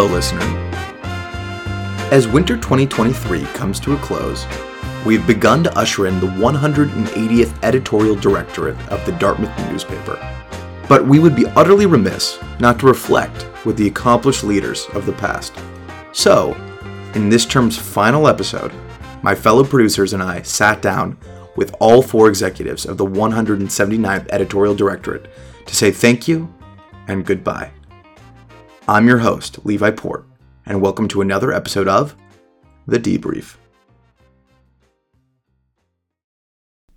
Hello, listener. As winter 2023 comes to a close, we've begun to usher in the 180th editorial directorate of the Dartmouth newspaper. But we would be utterly remiss not to reflect with the accomplished leaders of the past. So, in this term's final episode, my fellow producers and I sat down with all four executives of the 179th editorial directorate to say thank you and goodbye. I'm your host, Levi Port, and welcome to another episode of The Debrief.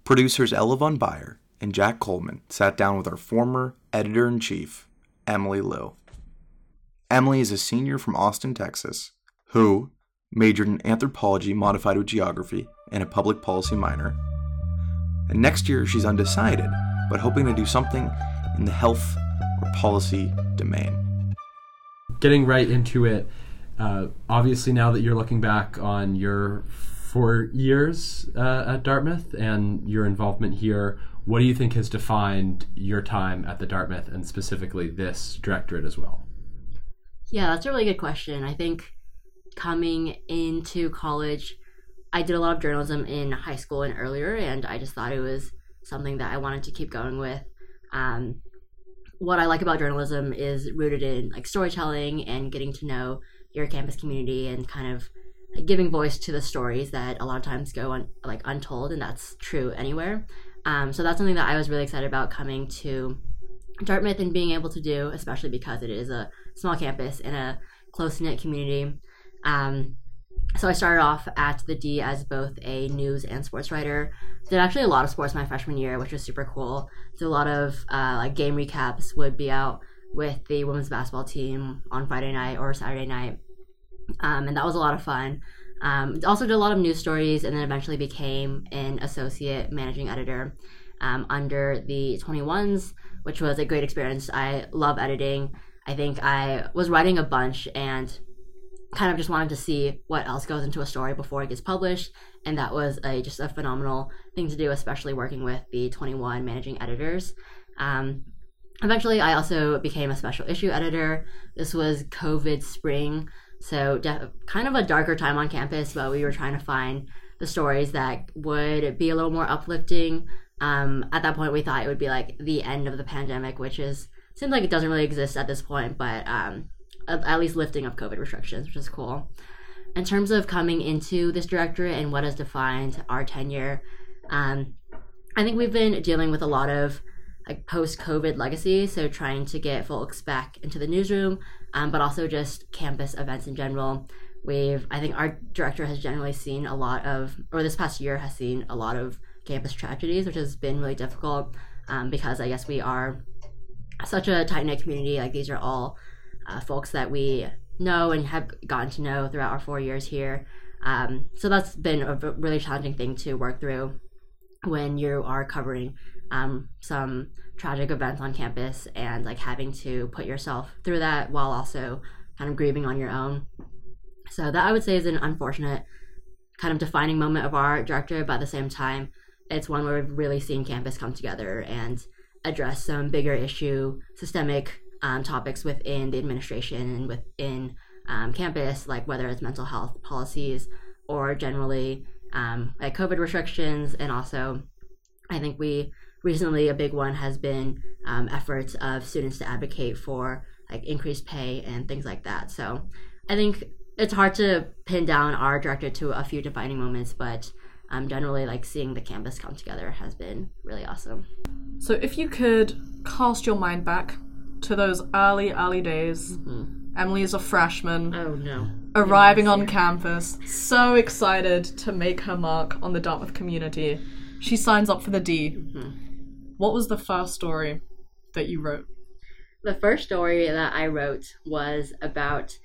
Producers Ella Von Bayer and Jack Coleman sat down with our former editor in chief, Emily Lu. Emily is a senior from Austin, Texas, who majored in anthropology modified with geography and a public policy minor. And next year, she's undecided, but hoping to do something in the health or policy domain. Getting right into it, uh, obviously, now that you're looking back on your four years uh, at Dartmouth and your involvement here, what do you think has defined your time at the Dartmouth and specifically this directorate as well? Yeah, that's a really good question. I think coming into college, I did a lot of journalism in high school and earlier, and I just thought it was something that I wanted to keep going with. Um, what I like about journalism is rooted in like storytelling and getting to know your campus community and kind of like, giving voice to the stories that a lot of times go on like untold, and that's true anywhere. Um, so that's something that I was really excited about coming to Dartmouth and being able to do, especially because it is a small campus in a close knit community. Um, so I started off at the D as both a news and sports writer. Did actually a lot of sports my freshman year, which was super cool. Did a lot of uh, like game recaps. Would be out with the women's basketball team on Friday night or Saturday night, um, and that was a lot of fun. Um, also did a lot of news stories, and then eventually became an associate managing editor um, under the 21s, which was a great experience. I love editing. I think I was writing a bunch and kind of just wanted to see what else goes into a story before it gets published. And that was a just a phenomenal thing to do especially working with the 21 managing editors. Um, eventually i also became a special issue editor. This was covid spring. So kind of a darker time on campus but we were trying to find the stories that would be a little more uplifting. Um, at that point we thought it would be like the end of the pandemic which is seems like it doesn't really exist at this point but um, at least lifting of COVID restrictions, which is cool. In terms of coming into this directorate and what has defined our tenure, um, I think we've been dealing with a lot of like post-COVID legacy, so trying to get folks back into the newsroom, um, but also just campus events in general. We've, I think, our director has generally seen a lot of, or this past year has seen a lot of campus tragedies, which has been really difficult um, because I guess we are such a tight knit community. Like these are all uh, folks that we know and have gotten to know throughout our four years here. Um, so that's been a really challenging thing to work through when you are covering um, some tragic events on campus and like having to put yourself through that while also kind of grieving on your own. So that I would say is an unfortunate kind of defining moment of our director, but at the same time, it's one where we've really seen campus come together and address some bigger issue, systemic um, topics within the administration and within um, campus, like whether it's mental health policies or generally um, like COVID restrictions. And also, I think we recently a big one has been um, efforts of students to advocate for like increased pay and things like that. So I think it's hard to pin down our director to a few defining moments, but um, generally like seeing the campus come together has been really awesome. So if you could cast your mind back to those early, early days. Mm-hmm. Emily is a freshman. Oh no. Arriving on campus, so excited to make her mark on the Dartmouth community. She signs up for the D. Mm-hmm. What was the first story that you wrote? The first story that I wrote was about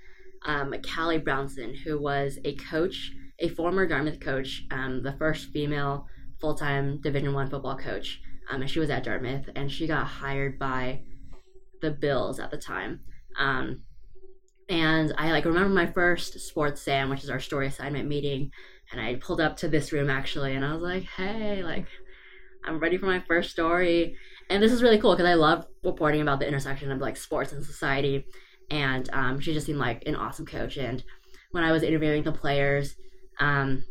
um, Callie Brownson, who was a coach, a former Dartmouth coach, um, the first female full-time Division One football coach. Um, and she was at Dartmouth, and she got hired by the Bills at the time. Um, and I like remember my first sports sam, which is our story assignment meeting, and I pulled up to this room actually, and I was like, "Hey, like, I'm ready for my first story." And this is really cool because I love reporting about the intersection of like sports and society. and um, she just seemed like an awesome coach. And when I was interviewing the players, um,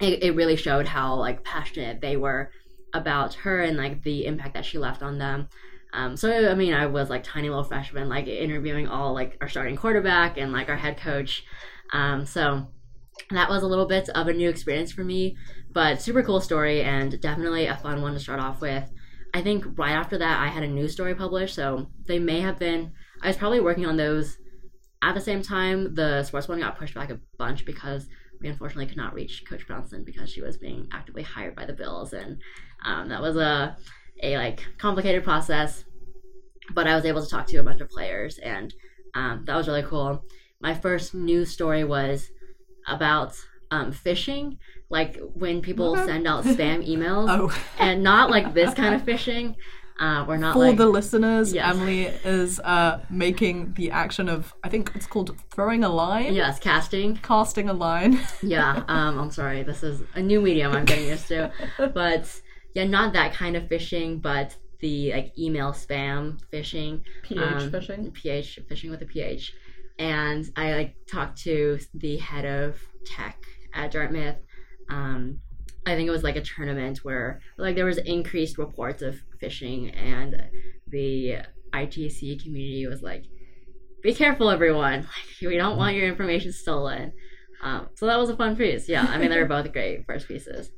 it, it really showed how like passionate they were about her and like the impact that she left on them. Um, so I mean, I was like tiny little freshman, like interviewing all like our starting quarterback and like our head coach. Um, so that was a little bit of a new experience for me, but super cool story and definitely a fun one to start off with. I think right after that, I had a news story published, so they may have been. I was probably working on those at the same time. The sports one got pushed back a bunch because we unfortunately could not reach Coach Brownson because she was being actively hired by the Bills, and um, that was a a like complicated process. But I was able to talk to a bunch of players, and um, that was really cool. My first news story was about um, phishing, like when people Okay. send out spam emails, Oh. and not like this kind of phishing. Uh, we're not For like the listeners, Yes. Emily is uh, making the action of, I think it's called throwing a line, yes, casting. casting a line. yeah um i'm sorry this is a new medium i'm getting used to but yeah not that kind of phishing but the like email spam phishing PH um, fishing. ph phishing with a ph and i like talked to the head of tech at dartmouth. Um i think it was like a tournament where like there was increased reports of phishing and the itc community was like be careful everyone. Like we don't want your information stolen. Um, so that was a fun piece. Yeah i mean they were both great first pieces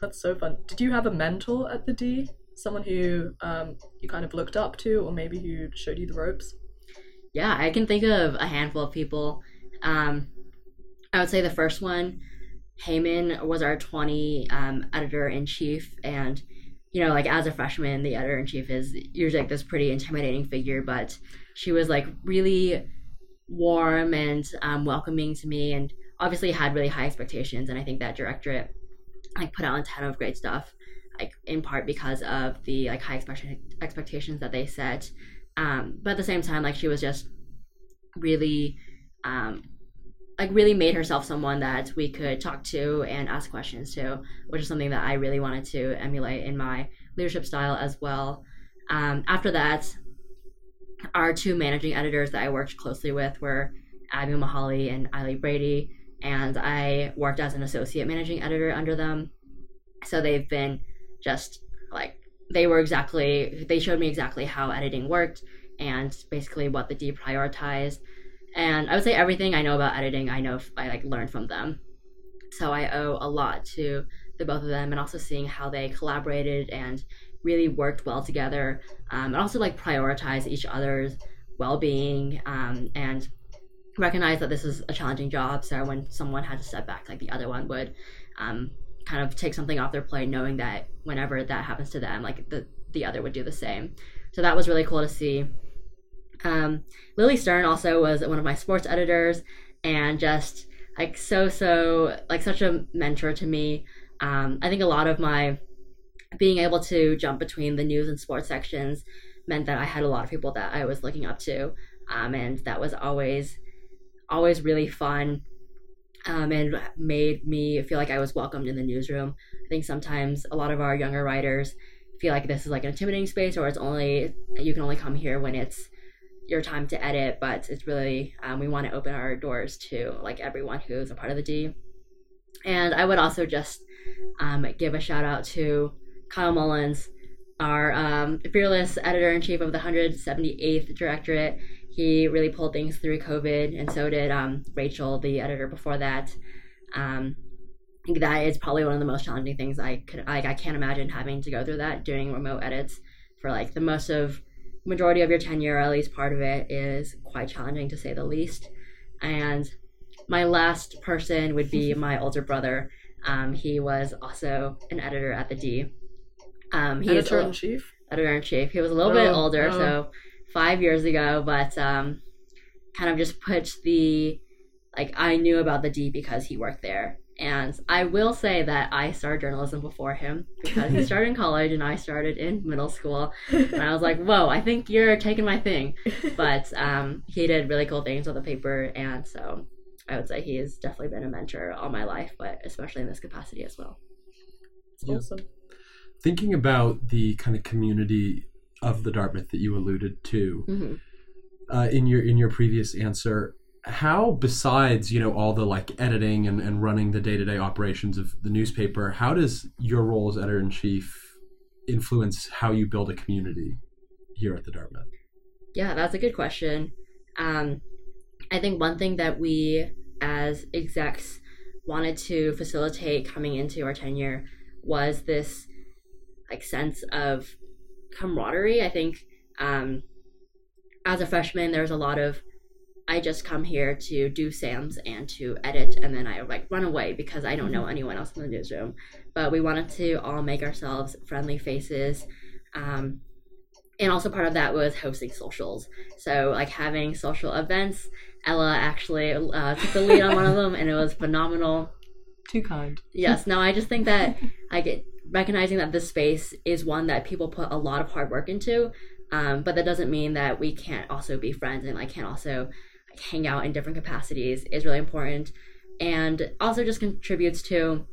That's so fun. Did you have a mentor at the D? Someone who um, you kind of looked up to, or maybe who showed you the ropes? Yeah, I can think of a handful of people. Um, I would say the first one, Heyman, was our 20 um, editor in chief. And, you know, like as a freshman, the editor in chief is usually like this pretty intimidating figure, but she was like really warm and um, welcoming to me and obviously had really high expectations. And I think that directorate like put out a ton of great stuff, like in part because of the like high expect- expectations that they set. Um, but at the same time like she was just really um, like really made herself someone that we could talk to and ask questions to which is something that i really wanted to emulate in my leadership style as well. Um, after that our two managing editors that i worked closely with were abby mahali and Eiley brady and i worked as an associate managing editor under them so they've been just like they were exactly they showed me exactly how editing worked and basically what the D prioritized. And I would say everything I know about editing, I know I like learned from them. So I owe a lot to the both of them, and also seeing how they collaborated and really worked well together, um, and also like prioritize each other's well-being um, and recognize that this is a challenging job. So when someone had to step back, like the other one would, um, kind of take something off their plate, knowing that whenever that happens to them, like the the other would do the same. So that was really cool to see. Um, Lily Stern also was one of my sports editors, and just like so so like such a mentor to me. Um, I think a lot of my being able to jump between the news and sports sections meant that I had a lot of people that I was looking up to, um, and that was always always really fun um, and made me feel like I was welcomed in the newsroom. I think sometimes a lot of our younger writers feel like this is like an intimidating space, or it's only you can only come here when it's your time to edit. But it's really um, we want to open our doors to like everyone who's a part of the D. And I would also just um, give a shout out to Kyle Mullins, our um, fearless editor in chief of the 178th Directorate. He really pulled things through COVID, and so did um, Rachel, the editor before that. Um, I think that is probably one of the most challenging things I could like. I can't imagine having to go through that doing remote edits for like the most of majority of your tenure, at least part of it, is quite challenging to say the least. And my last person would be my older brother. Um, he was also an editor at the D. Um, he's Editor in chief. editor in chief. He was a little bit Oh, older, oh. so five years ago, but um, kind of just put the like I knew about the D because he worked there. And I will say that I started journalism before him because he started in college and I started in middle school. And I was like, whoa, I think you're taking my thing. But um, he did really cool things with the paper. And so I would say he has definitely been a mentor all my life, but especially in this capacity as well. Yeah. Awesome. Thinking about the kind of community of the Dartmouth that you alluded to, hmm uh, in your in your previous answer, how besides you know all the like editing and, and running the day to day operations of the newspaper, how does your role as editor in chief influence how you build a community here at the Dartmouth? Yeah, that's a good question. Um, I think one thing that we as execs wanted to facilitate coming into our tenure was this like sense of camaraderie. I think um, as a freshman, there's a lot of I just come here to do SAMs and to edit, and then I like run away because I don't know anyone else in the newsroom. But we wanted to all make ourselves friendly faces. Um, and also part of that was hosting socials. So like having social events. Ella actually uh, took the lead on one of them, and it was phenomenal. Too kind. Yes. No, I just think that I get recognizing that this space is one that people put a lot of hard work into. Um, but that doesn't mean that we can't also be friends and like can't also like, hang out in different capacities is really important, and also just contributes to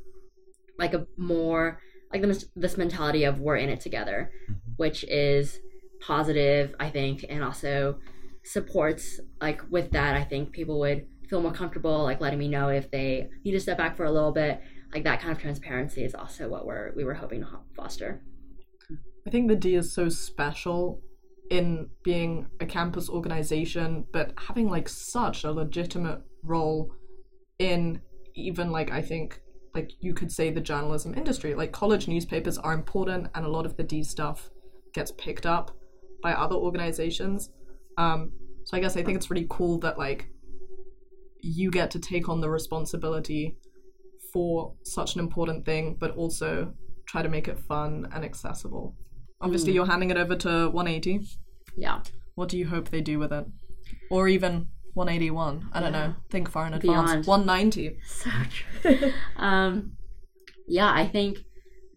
like a more like this this mentality of we're in it together, which is positive, I think, and also supports like with that. I think people would feel more comfortable like letting me know if they need to step back for a little bit. Like that kind of transparency is also what we're we were hoping to foster. I think the D is so special in being a campus organization, but having like such a legitimate role in even like I think like you could say the journalism industry. Like college newspapers are important, and a lot of the D stuff gets picked up by other organizations. Um, so I guess I think it's really cool that like you get to take on the responsibility for such an important thing, but also try to make it fun and accessible. Obviously, Mm. you're handing it over to 180. Yeah. What do you hope they do with it? Or even 181? I don't know. Think far in advance. Beyond. 190. So true. um, yeah, I think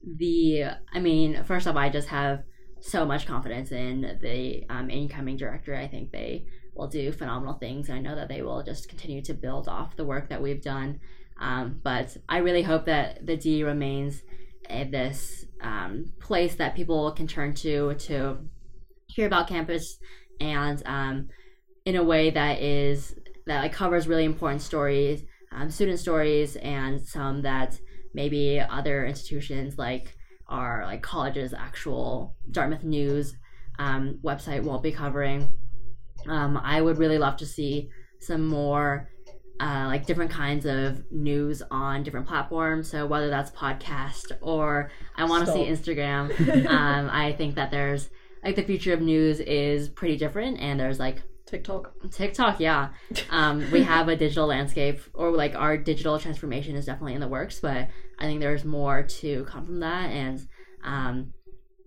the. I mean, first off, I just have so much confidence in the um, incoming director. I think they will do phenomenal things. and I know that they will just continue to build off the work that we've done. Um, but I really hope that the D remains this um, place that people can turn to to hear about campus and um, in a way that is that like covers really important stories um, student stories and some that maybe other institutions like our like college's actual Dartmouth News um, website won't be covering. Um, I would really love to see some more uh, like different kinds of news on different platforms. So whether that's podcast or I want to see Instagram. um, I think that there's like the future of news is pretty different, and there's like TikTok. TikTok, yeah. Um, we have a digital landscape, or like our digital transformation is definitely in the works, but I think there's more to come from that. And um,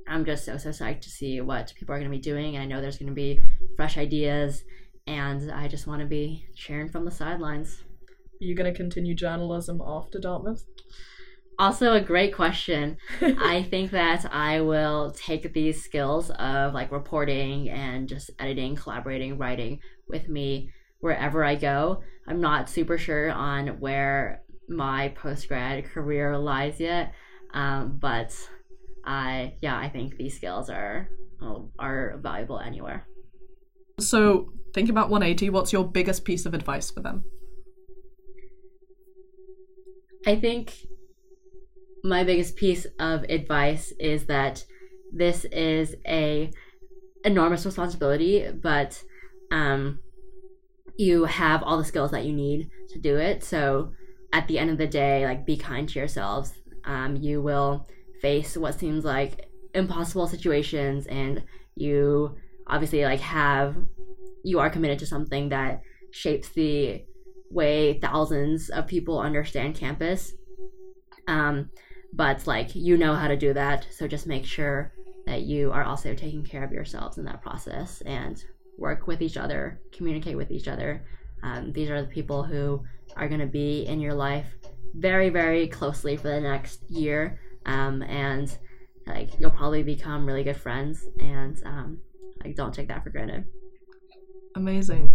I'm just so, so psyched to see what people are going to be doing. And I know there's going to be fresh ideas, and I just want to be cheering from the sidelines. Are you going to continue journalism after Dartmouth? Also, a great question. I think that I will take these skills of like reporting and just editing, collaborating, writing with me wherever I go. I'm not super sure on where my post grad career lies yet, um, but I yeah, I think these skills are are valuable anywhere. So, think about 180. What's your biggest piece of advice for them? I think my biggest piece of advice is that this is a enormous responsibility, but um, you have all the skills that you need to do it. So at the end of the day, like be kind to yourselves. Um, you will face what seems like impossible situations, and you obviously like have you are committed to something that shapes the way thousands of people understand campus. Um, but like you know how to do that, so just make sure that you are also taking care of yourselves in that process and work with each other, communicate with each other. Um, these are the people who are going to be in your life very, very closely for the next year, um, and like you'll probably become really good friends. And um, like don't take that for granted. Amazing.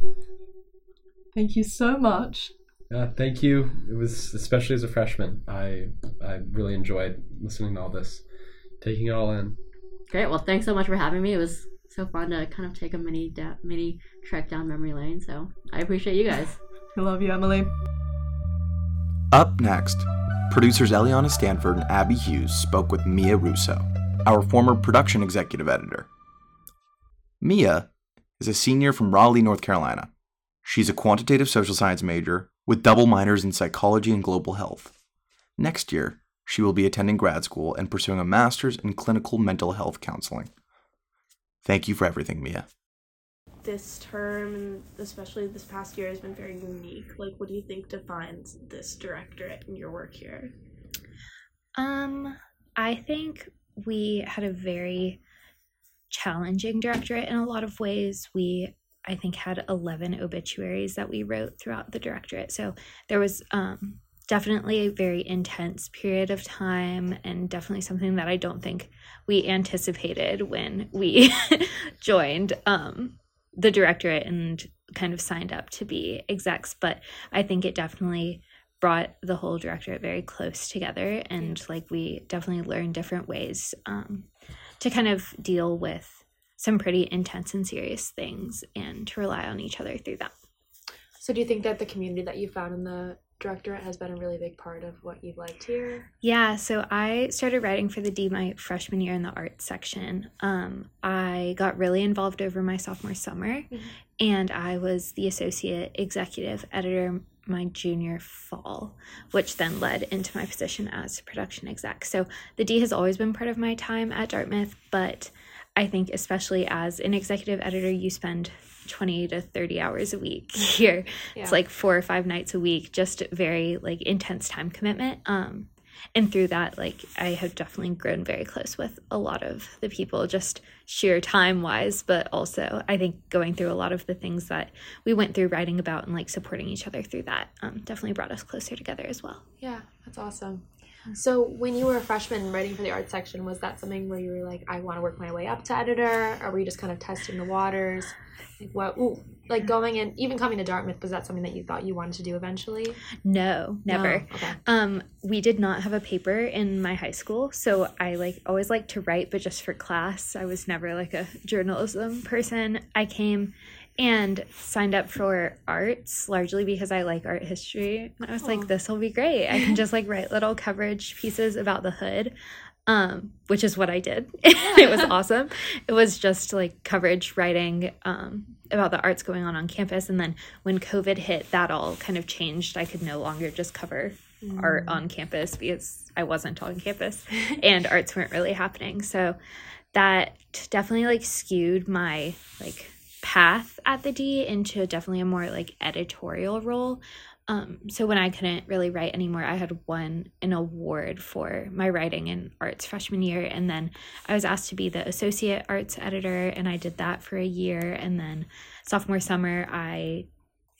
Thank you so much. Uh, thank you. It was especially as a freshman. I I really enjoyed listening to all this, taking it all in. Great. Well, thanks so much for having me. It was so fun to kind of take a mini da- mini trek down memory lane. So I appreciate you guys. I love you, Emily. Up next, producers Eliana Stanford and Abby Hughes spoke with Mia Russo, our former production executive editor. Mia is a senior from Raleigh, North Carolina. She's a quantitative social science major with double minors in psychology and global health. Next year, she will be attending grad school and pursuing a master's in clinical mental health counseling. Thank you for everything, Mia. this term and especially this past year has been very unique. Like, what do you think defines this directorate and your work here? Um, I think we had a very challenging directorate in a lot of ways. We, I think, had 11 obituaries that we wrote throughout the directorate. So there was um, definitely a very intense period of time and definitely something that I don't think we anticipated when we joined um, the directorate and kind of signed up to be execs. But I think it definitely brought the whole directorate very close together and like we definitely learned different ways um, to kind of deal with some pretty intense and serious things and to rely on each other through that So, do you think that the community that you found in the directorate has been a really big part of what you've liked here? yeah so i started writing for the d my freshman year in the arts section um, i got really involved over my sophomore summer Mhm. and i was the associate executive editor my junior fall, which then led into my position as production exec. So the D has always been part of my time at Dartmouth, but I think especially as an executive editor, you spend 20 to 30 hours a week here. Yeah. It's like four or five nights a week, just very like intense time commitment. Um, and through that, like I have definitely grown very close with a lot of the people, just sheer time wise, but also I think going through a lot of the things that we went through writing about and like supporting each other through that um, definitely brought us closer together as well. Yeah, that's awesome. So, when you were a freshman writing for the arts section, was that something where you were like, I want to work my way up to editor? Or were you just kind of testing the waters? Like, what, ooh, like going in, even coming to Dartmouth, was that something that you thought you wanted to do eventually? No, never. No? Okay. Um, we did not have a paper in my high school, so I like always liked to write, but just for class. I was never like a journalism person. I came and signed up for arts largely because I like art history. And I was like, this will be great. I can just like write little coverage pieces about the hood. Um, which is what I did. it was awesome. It was just like coverage writing um, about the arts going on on campus. And then when COVID hit, that all kind of changed. I could no longer just cover art on campus because I wasn't on campus and arts weren't really happening. So that definitely like skewed my like path at the D into definitely a more like editorial role. Um, so when I couldn't really write anymore, I had won an award for my writing in arts freshman year, and then I was asked to be the associate arts editor, and I did that for a year. And then sophomore summer, I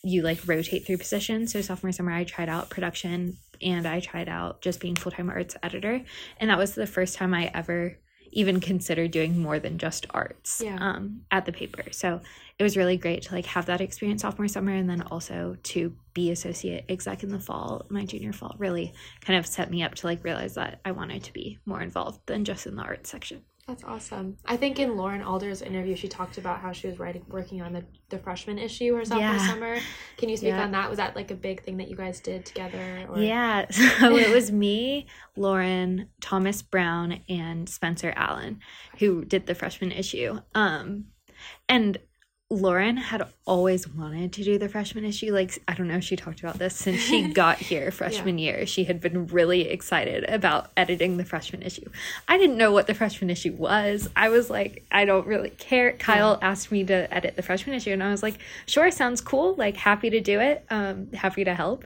you like rotate through positions. So sophomore summer, I tried out production, and I tried out just being full time arts editor, and that was the first time I ever even consider doing more than just arts Yeah. um, at the paper. So it was really great to like have that experience sophomore summer and then also to be associate exec in the fall my junior fall really kind of set me up to like realize that i wanted to be more involved than just in the arts section That's awesome. I think in Lauren Adler's interview, she talked about how she was writing, working on the, the freshman issue her sophomore Yeah. summer. Can you speak Yeah. on that? Was that like a big thing that you guys did together? Or? yeah so it was me lauren thomas brown and spencer allen who did the freshman issue um and Lauren had always wanted to do the freshman issue. Like, I don't know if she talked about this since she got here freshman year. She had been really excited about editing the freshman issue. I didn't know what the freshman issue was. I was like, I don't really care. Kyle asked me to edit the freshman issue, and I was like, sure, sounds cool. Like, happy to do it. Um, happy to help.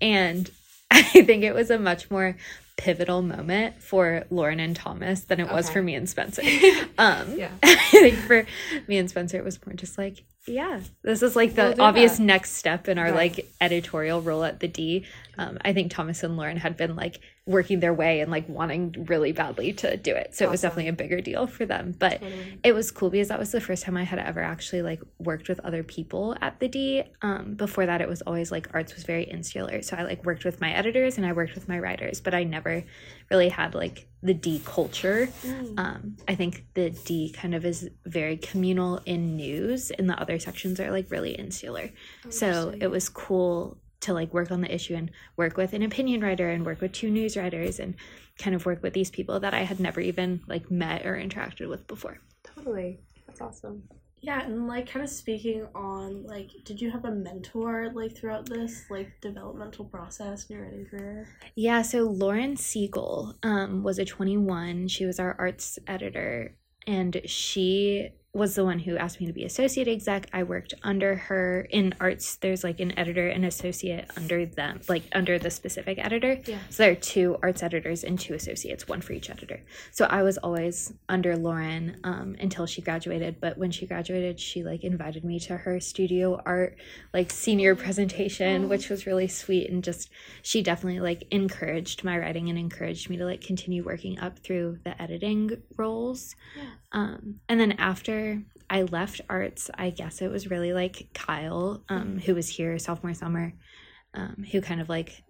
And I think it was a much more pivotal moment for Lauren and Thomas than it was for me and Spencer. Um, Yeah. I think for me and Spencer, it was more just like, yeah, this is like the We'll obvious that. next step in our like editorial role at the D. Um, I think Thomas and Lauren had been like working their way and like wanting really badly to do it. So it was definitely a bigger deal for them. But Totally. it was cool because that was the first time I had ever actually like worked with other people at the D. Um, before that, it was always like arts was very insular. So I like worked with my editors and I worked with my writers, but I never really had like the D culture. Mm. Um, I think the D kind of is very communal in news, and the other sections are like really insular. So it was cool to like work on the issue and work with an opinion writer and work with two news writers and kind of work with these people that I had never even like met or interacted with before. totally. That's awesome. Yeah, and like kind of speaking on like, did you have a mentor like throughout this like developmental process in your writing career? Yeah, so Lauren Siegel um, was a 21. She was our arts editor, and she was the one who asked me to be associate exec. I worked under her in arts. There's like an editor and associate under them, like under the specific editor. Yeah. So there are two arts editors and two associates, one for each editor. So I was always under Lauren um, until she graduated. But when she graduated, she like invited me to her studio art like senior presentation, which was really sweet and just she definitely like encouraged my writing and encouraged me to like continue working up through the editing roles. Yeah. Um, and then after I left arts, I guess it was really like Kyle, um, who was here sophomore summer, um, who kind of like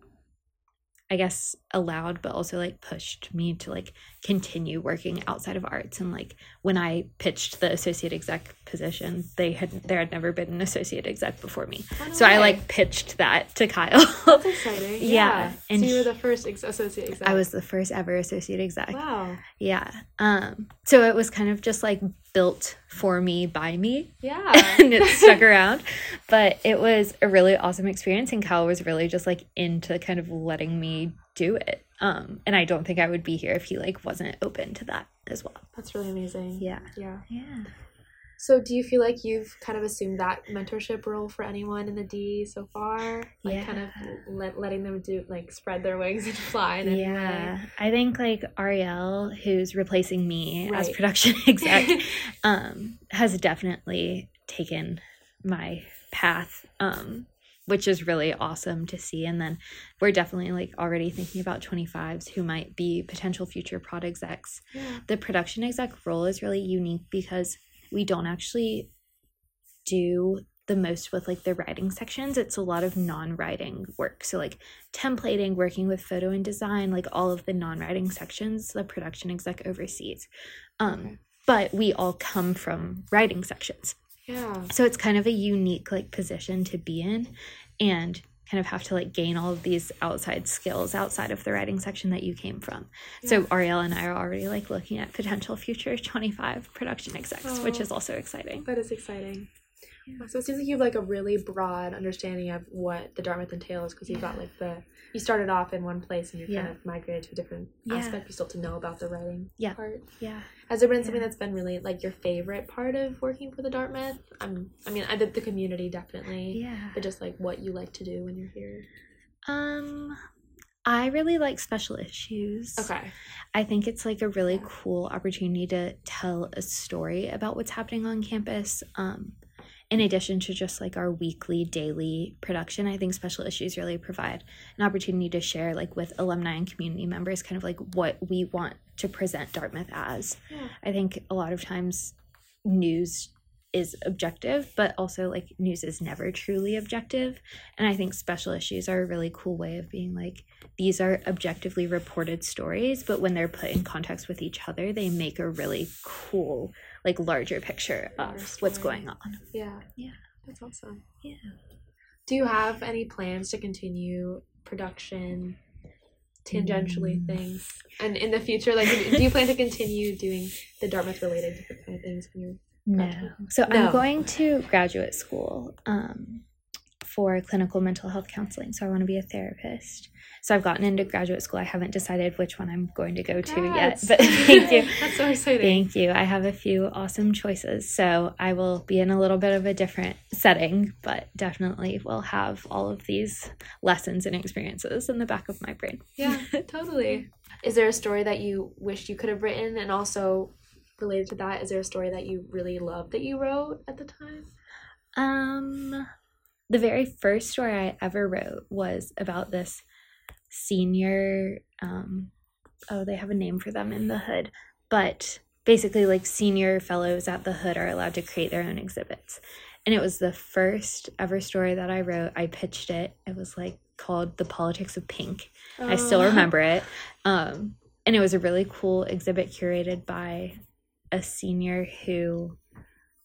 I guess allowed but also like pushed me to like continue working outside of arts. And like when I pitched the associate exec position they had there had never been an associate exec before me. Oh, so I like pitched that to Kyle. That's exciting. Yeah, So and you were the first ex- associate exec. I was the first ever associate exec. Wow. yeah. Um so it was kind of just like built for me by me Yeah. and it stuck around. But it was a really awesome experience, and Cal was really just like into kind of letting me do it. Um, and I don't think I would be here if he like wasn't open to that as well. That's really amazing. Yeah. Yeah. Yeah. So, do you feel like you've kind of assumed that mentorship role for anyone in the D so far? Like, kind of let, letting them do, like, spread their wings and fly Yeah, I think like Ariel, who's replacing me as production exec, um, has definitely taken my path, um, which is really awesome to see. And then we're definitely like already thinking about 25s who might be potential future prod execs. Yeah. The production exec role is really unique because we don't actually do the most with like the writing sections. It's a lot of non-writing work. So like templating working with photo and design like all of the non-writing sections the production exec oversees. Um Okay. but we all come from writing sections. Yeah. so it's kind of a unique like position to be in. And kind of have to like gain all of these outside skills outside of the writing section that you came from so ariel and i are already like looking at potential future 25 production execs which Oh. is also exciting That is exciting. So it seems like you have like a really broad understanding of what the Dartmouth entails because you've got like the you started off in one place and you're Yeah. kind of migrated to a different Yeah. aspect. You still have to know about the writing Yeah. part. yeah Has there been something that's been really like your favorite part of working for the Dartmouth? I mean, I did the community definitely, yeah but just like what you like to do when you're here. um i really like special issues Okay. I think it's like a really cool opportunity to tell a story about what's happening on campus. Um, in addition to just like our weekly, daily production, I think special issues really provide an opportunity to share like with alumni and community members kind of like what we want to present Dartmouth as. Yeah. I think a lot of times news is objective, but also like news is never truly objective. And I think special issues are a really cool way of being like, these are objectively reported stories, but when they're put in context with each other, they make a really cool, like larger picture of what's going on. Yeah. Yeah. That's awesome. Yeah. Do you have any plans to continue production, tangentially Mm. things, and in the future, like, do you plan to continue doing the Dartmouth related kind of things when you're? No. So No. I'm going to graduate school um, for clinical mental health counseling. So I want to be a therapist. So I've gotten into graduate school. I haven't decided which one I'm going to go to yet, but thank you. That's so exciting. Thank you. I have a few awesome choices. So I will be in a little bit of a different setting, but definitely will have all of these lessons and experiences in the back of my brain. Yeah, totally. Is there a story that you wished you could have written, and also related to that, is there a story that you really loved that you wrote at the time? Um, the very first story I ever wrote was about this senior um oh they have a name for them in the hood but basically like senior fellows at the hood are allowed to create their own exhibits. And it was the first ever story that i wrote. I pitched it. It was like called the politics of pink. I still Oh. remember it. Um and it was a really cool exhibit curated by a senior who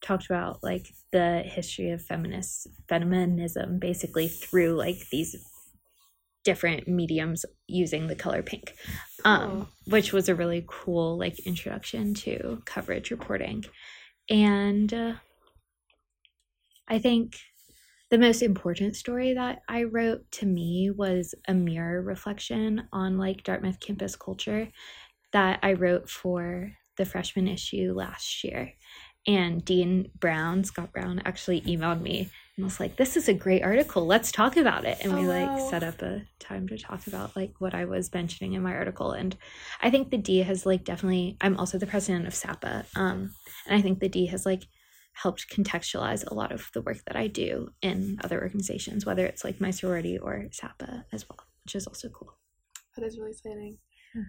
talked about like the history of feminist feminism basically through like these different mediums using the color pink um which was a really cool like introduction to coverage reporting. And uh, i think the most important story that i wrote to me was a mirror reflection on like dartmouth campus culture that i wrote for the freshman issue last year and dean brown scott brown actually emailed me and was like this is a great article let's talk about it and Oh, we like wow. set up a time to talk about like what i was mentioning in my article and i think the d has like definitely i'm also the president of sapa um and i think the d has like helped contextualize a lot of the work that i do in other organizations whether it's like my sorority or sapa as well which is also cool That is really exciting.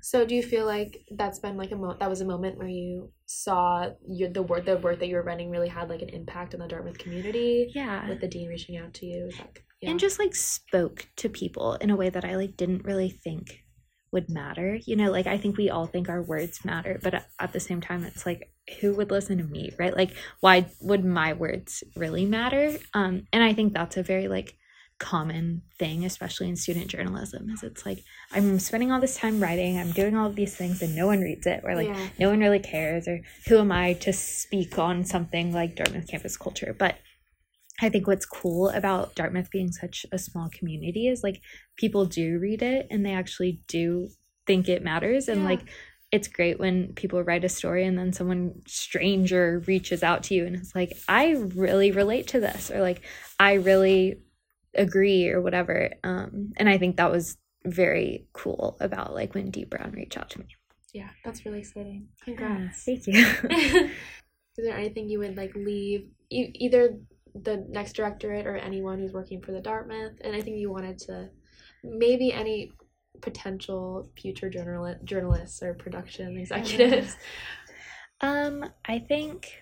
So, do you feel like that's been like a mo- that was a moment where you saw your the work the work that you were running really had like an impact on the Dartmouth community yeah with the dean reaching out to you? That, yeah. and just like spoke to people in a way that I like didn't really think would matter. You know, like I think we all think our words matter, but at- at the same time it's like who would listen to me, right? Like why would my words really matter? Um and I think that's a very like common thing especially in student journalism is it's like I'm spending all this time writing, I'm doing all of these things and no one reads it or like yeah. no one really cares or who am i to speak on something like dartmouth campus culture but i think what's cool about dartmouth being such a small community is like people do read it and they actually do think it matters and Yeah. like it's great when people write a story and then someone stranger reaches out to you and it's like i really relate to this or like i really agree or whatever um and i think that was very cool about like when Dee brown reached out to me yeah, that's really exciting. yeah, Congrats. thank you is there anything you would like leave e- either the next directorate or anyone who's working for the Dartmouth? And anything you wanted to maybe any potential future journal- journalists or production executives? Um, I think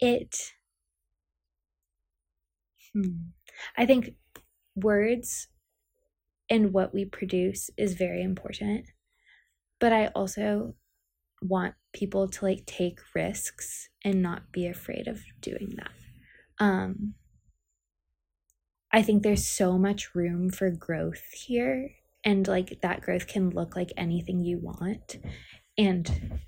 it. Hmm. I think words and what we produce is very important, but I also want people to like take risks and not be afraid of doing that. Um, I think there's so much room for growth here, and like that growth can look like anything you want and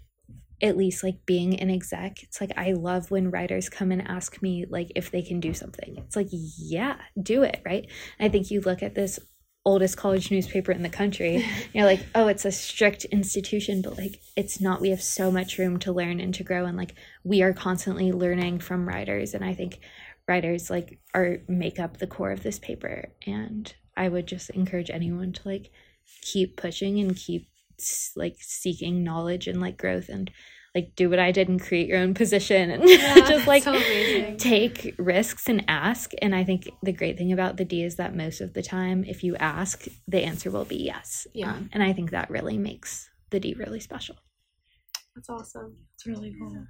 at least like being an exec it's like i love when writers come and ask me like if they can do something. It's like yeah do it right? I think you look at this oldest college newspaper in the country you're like oh it's a strict institution but like it's not. We have so much room to learn and to grow and like we are constantly learning from writers and i think writers like are make up the core of this paper and i would just encourage anyone to like keep pushing and keep like seeking knowledge and like growth and like do what I did and create your own position and just like so take risks and ask. And I think the great thing about the D is that most of the time, if you ask, the answer will be yes. Yeah. Um, and I think that really makes the D really special. That's awesome. It's really cool.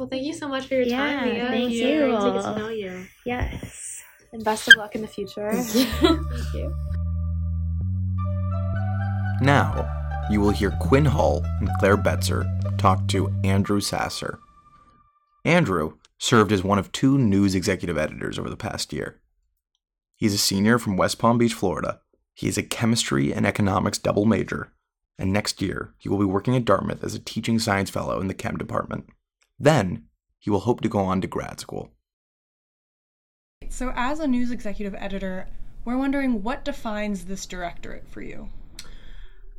Well, thank you so much for your Yeah, time, Mia. thank you Great to get to know you. Yes. And best of luck in the future. Thank you. Now, you will hear Quinn Hull and Claire Betzer talk to Andrew Sasser. Andrew served as one of two news executive editors over the past year. He's a senior from West Palm Beach, Florida. He is a chemistry and economics double major, and next year he will be working at Dartmouth as a teaching science fellow in the chem department. Then, he will hope to go on to grad school. So, as a news executive editor, we're wondering what defines this directorate for you?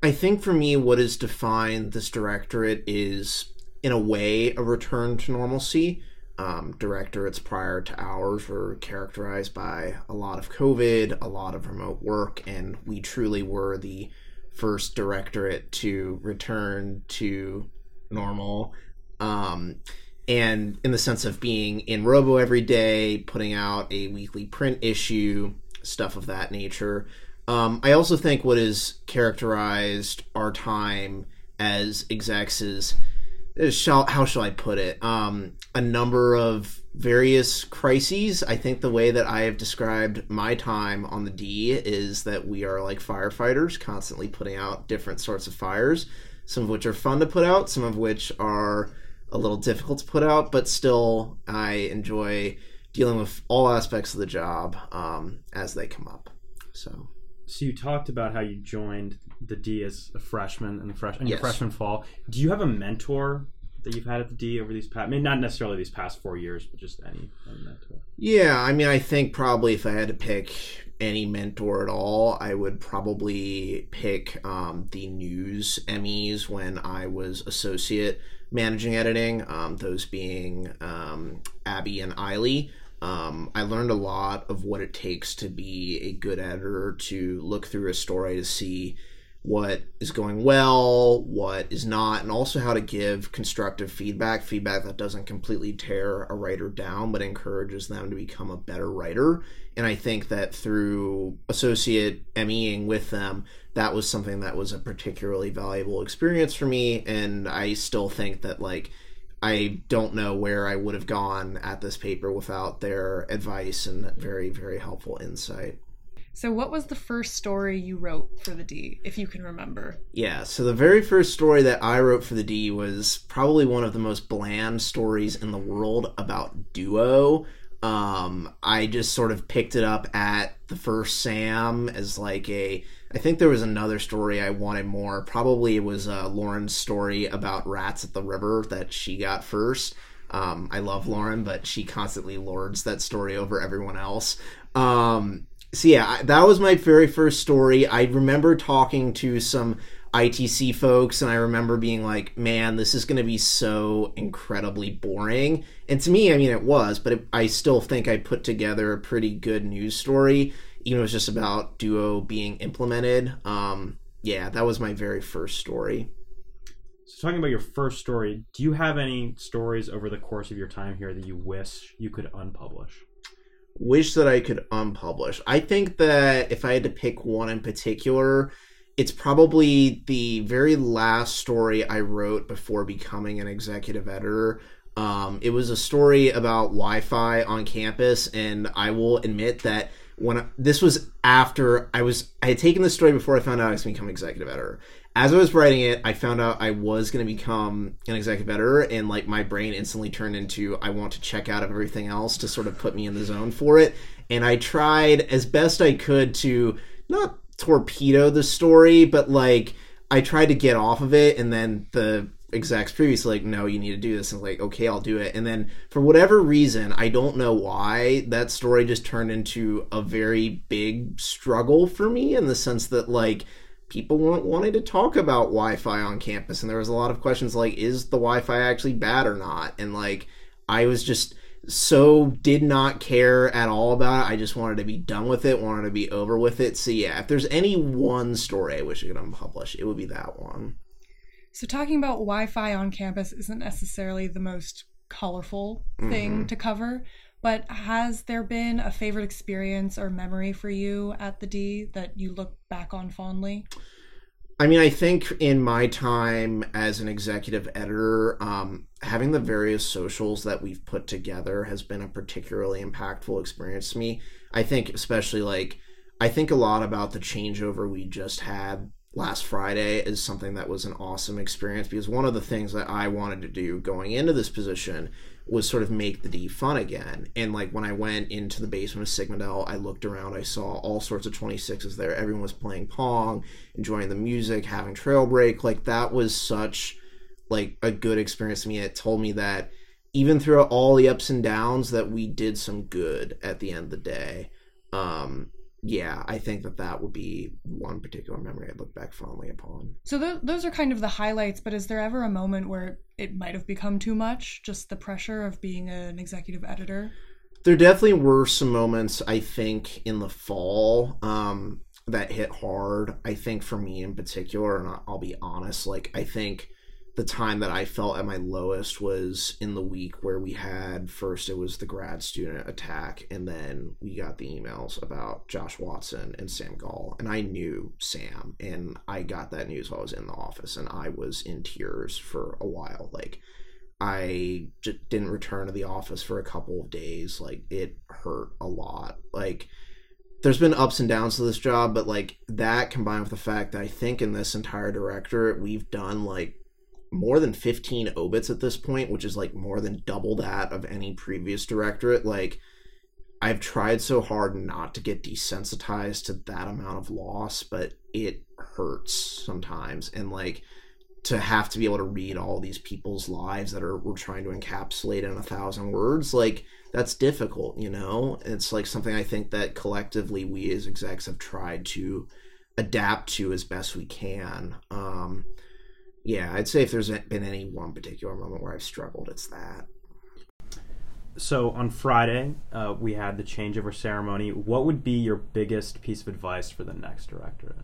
I think for me, what has defined this directorate is, in a way, a return to normalcy. Um, directorates prior to ours were characterized by a lot of COVID, a lot of remote work, and we truly were the first directorate to return to normal. Um, and in the sense of being in Robo every day, putting out a weekly print issue, stuff of that nature. Um, I also think what has characterized our time as execs is, is shall, how shall I put it? Um, a number of various crises. I think the way that I have described my time on the D is that we are like firefighters, constantly putting out different sorts of fires, some of which are fun to put out, some of which are a little difficult to put out, but still, I enjoy dealing with all aspects of the job um, as they come up. So. So you talked about how you joined the D as a freshman in the fresh in your freshman fall. Do you have a mentor that you've had at the D over these past? I mean, not necessarily these past four years, but just any, any mentor. Yeah, I mean, I think probably if I had to pick any mentor at all, I would probably pick um, the news MEs when I was associate managing editing, um, those being um, Abby and Eiley. Um, I learned a lot of what it takes to be a good editor, to look through a story to see what is going well, what is not, and also how to give constructive feedback, feedback that doesn't completely tear a writer down, but encourages them to become a better writer. And I think that through associate MEing with them, that was something that was a particularly valuable experience for me. And I still think that, like, I don't know where I would have gone at this paper without their advice and very, very helpful insight. So, what was the first story you wrote for the D, if you can remember? Yeah, so the very first story that I wrote for the D was probably one of the most bland stories in the world about duo. Um, I just sort of picked it up at the first Sam as like a. I think there was another story I wanted more. Probably it was uh, Lauren's story about rats at the river that she got first. Um, I love Lauren, but she constantly lords that story over everyone else. Um, so yeah, that was my very first story. I remember talking to some ITC folks, and I remember being like, "Man, this is going to be so incredibly boring." And to me, I mean, it was, but it, I still think I put together a pretty good news story. Even though it was just about Duo being implemented. Um, yeah, that was my very first story. So talking about your first story, do you have any stories over the course of your time here that you wish you could unpublish? wish that I could unpublish. I think that if I had to pick one in particular, it's probably the very last story I wrote before becoming an executive editor. Um, it was a story about Wi-Fi on campus, and I will admit that when I, this was after I was I had taken this story before I found out I was going to become executive editor. As I was writing it, I found out I was going to become an executive editor, and like my brain instantly turned into I want to check out of everything else to sort of put me in the zone for it. And I tried as best I could to not torpedo the story, but like I tried to get off of it, and then the execs previously like, no, you need to do this, and like, okay, I'll do it. And then for whatever reason, I don't know why, that story just turned into a very big struggle for me in the sense that like people weren't wanting to talk about Wi-Fi on campus, and there was a lot of questions like, is the Wi-Fi actually bad or not? And like, I was just so did not care at all about it. I just wanted to be done with it, wanted to be over with it. So yeah, if there's any one story I wish I could unpublish, it would be that one. So, talking about Wi Fi on campus isn't necessarily the most colorful thing Mhm. to cover, but has there been a favorite experience or memory for you at the D that you look back on fondly? I mean, I think in my time as an executive editor, um, having the various socials that we've put together has been a particularly impactful experience to me. I think, especially like, I think a lot about the changeover we just had last Friday is something that was an awesome experience because one of the things that I wanted to do going into this position was sort of make the D fun again. And like when I went into the basement of Sigma Delt, I looked around, I saw all sorts of 26s there. Everyone was playing Pong, enjoying the music, having trail break. Like that was such like a good experience to me. It told me that even throughout all the ups and downs that we did some good at the end of the day. Um yeah, I think that that would be one particular memory I'd look back fondly upon. So, th- those are kind of the highlights, but is there ever a moment where it might have become too much? Just the pressure of being an executive editor? there definitely were some moments I think in the fall um, that hit hard. I think for me in particular, and I'll be honest, like I think the time that I felt at my lowest was in the week where we had first it was the grad student attack, and then we got the emails about Josh Watson and Sam Gall. And I knew Sam, and I got that news while I was in the office, and I was in tears for a while. Like, I just didn't return to the office for a couple of days. Like, it hurt a lot. Like, there's been ups and downs to this job, but like that combined with the fact that I think in this entire directorate we've done like more than 15 obits at this point, which is like more than double that of any previous directorate. Like I've tried so hard not to get desensitized to that amount of loss, but it hurts sometimes. And like to have to be able to read all these people's lives that are we're trying to encapsulate in a thousand words, like that's difficult, you know? It's like something I think that collectively we as execs have tried to adapt to as best we can. Um, yeah, I'd say if there's been any one particular moment where I've struggled, it's that. So on Friday, uh, we had the changeover ceremony. What would be your biggest piece of advice for the next directorate?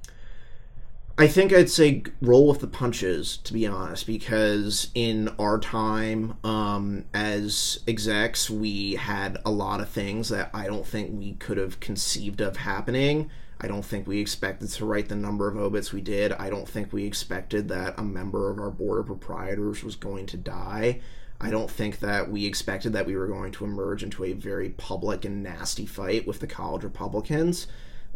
I think I'd say roll with the punches, to be honest, because in our time um, as execs, we had a lot of things that I don't think we could have conceived of happening. I don't think we expected to write the number of obits we did. I don't think we expected that a member of our board of proprietors was going to die. I don't think that we expected that we were going to emerge into a very public and nasty fight with the college Republicans.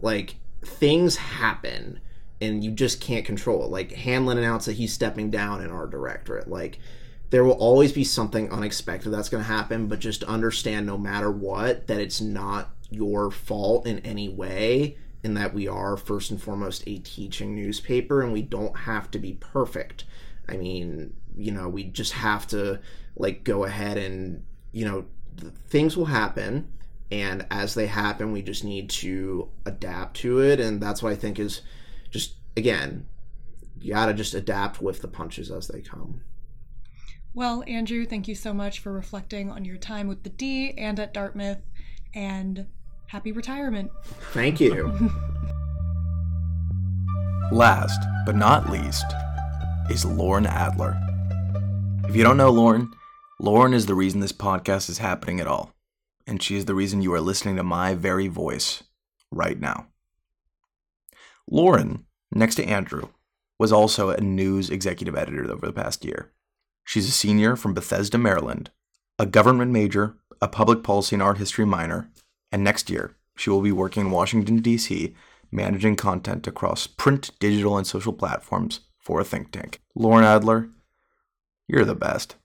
Like, things happen and you just can't control it. Like Hanlon announced that he's stepping down in our directorate. Like there will always be something unexpected that's going to happen, but just understand no matter what that it's not your fault in any way in that we are first and foremost a teaching newspaper and we don't have to be perfect. I mean, you know, we just have to like go ahead and, you know, things will happen and as they happen, we just need to adapt to it and that's what I think is just again, you gotta just adapt with the punches as they come. Well, Andrew, thank you so much for reflecting on your time with the D and at Dartmouth, and happy retirement. Thank you. Last but not least is Lauren Adler. If you don't know Lauren, Lauren is the reason this podcast is happening at all, and she is the reason you are listening to my very voice right now. Lauren, next to Andrew, was also a news executive editor over the past year. She's a senior from Bethesda, Maryland, a government major, a public policy and art history minor, and next year she will be working in Washington, D.C., managing content across print, digital, and social platforms for a think tank. Lauren Adler, you're the best.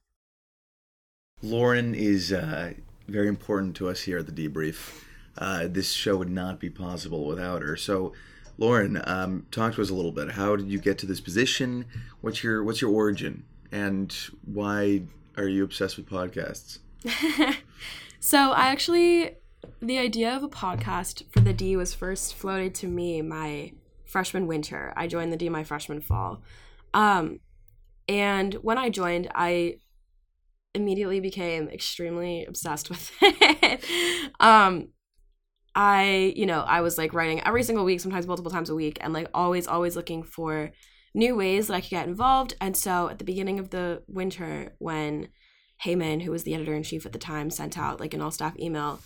Lauren is uh, very important to us here at the debrief. Uh, this show would not be possible without her. So, Lauren, um, talk to us a little bit. How did you get to this position? What's your What's your origin, and why are you obsessed with podcasts? so I actually, the idea of a podcast for the D was first floated to me my freshman winter. I joined the D my freshman fall, um, and when I joined, I immediately became extremely obsessed with it. um, I, you know, I was like writing every single week, sometimes multiple times a week, and like always, always looking for new ways that I could get involved. And so at the beginning of the winter, when Heyman, who was the editor in chief at the time, sent out like an all staff email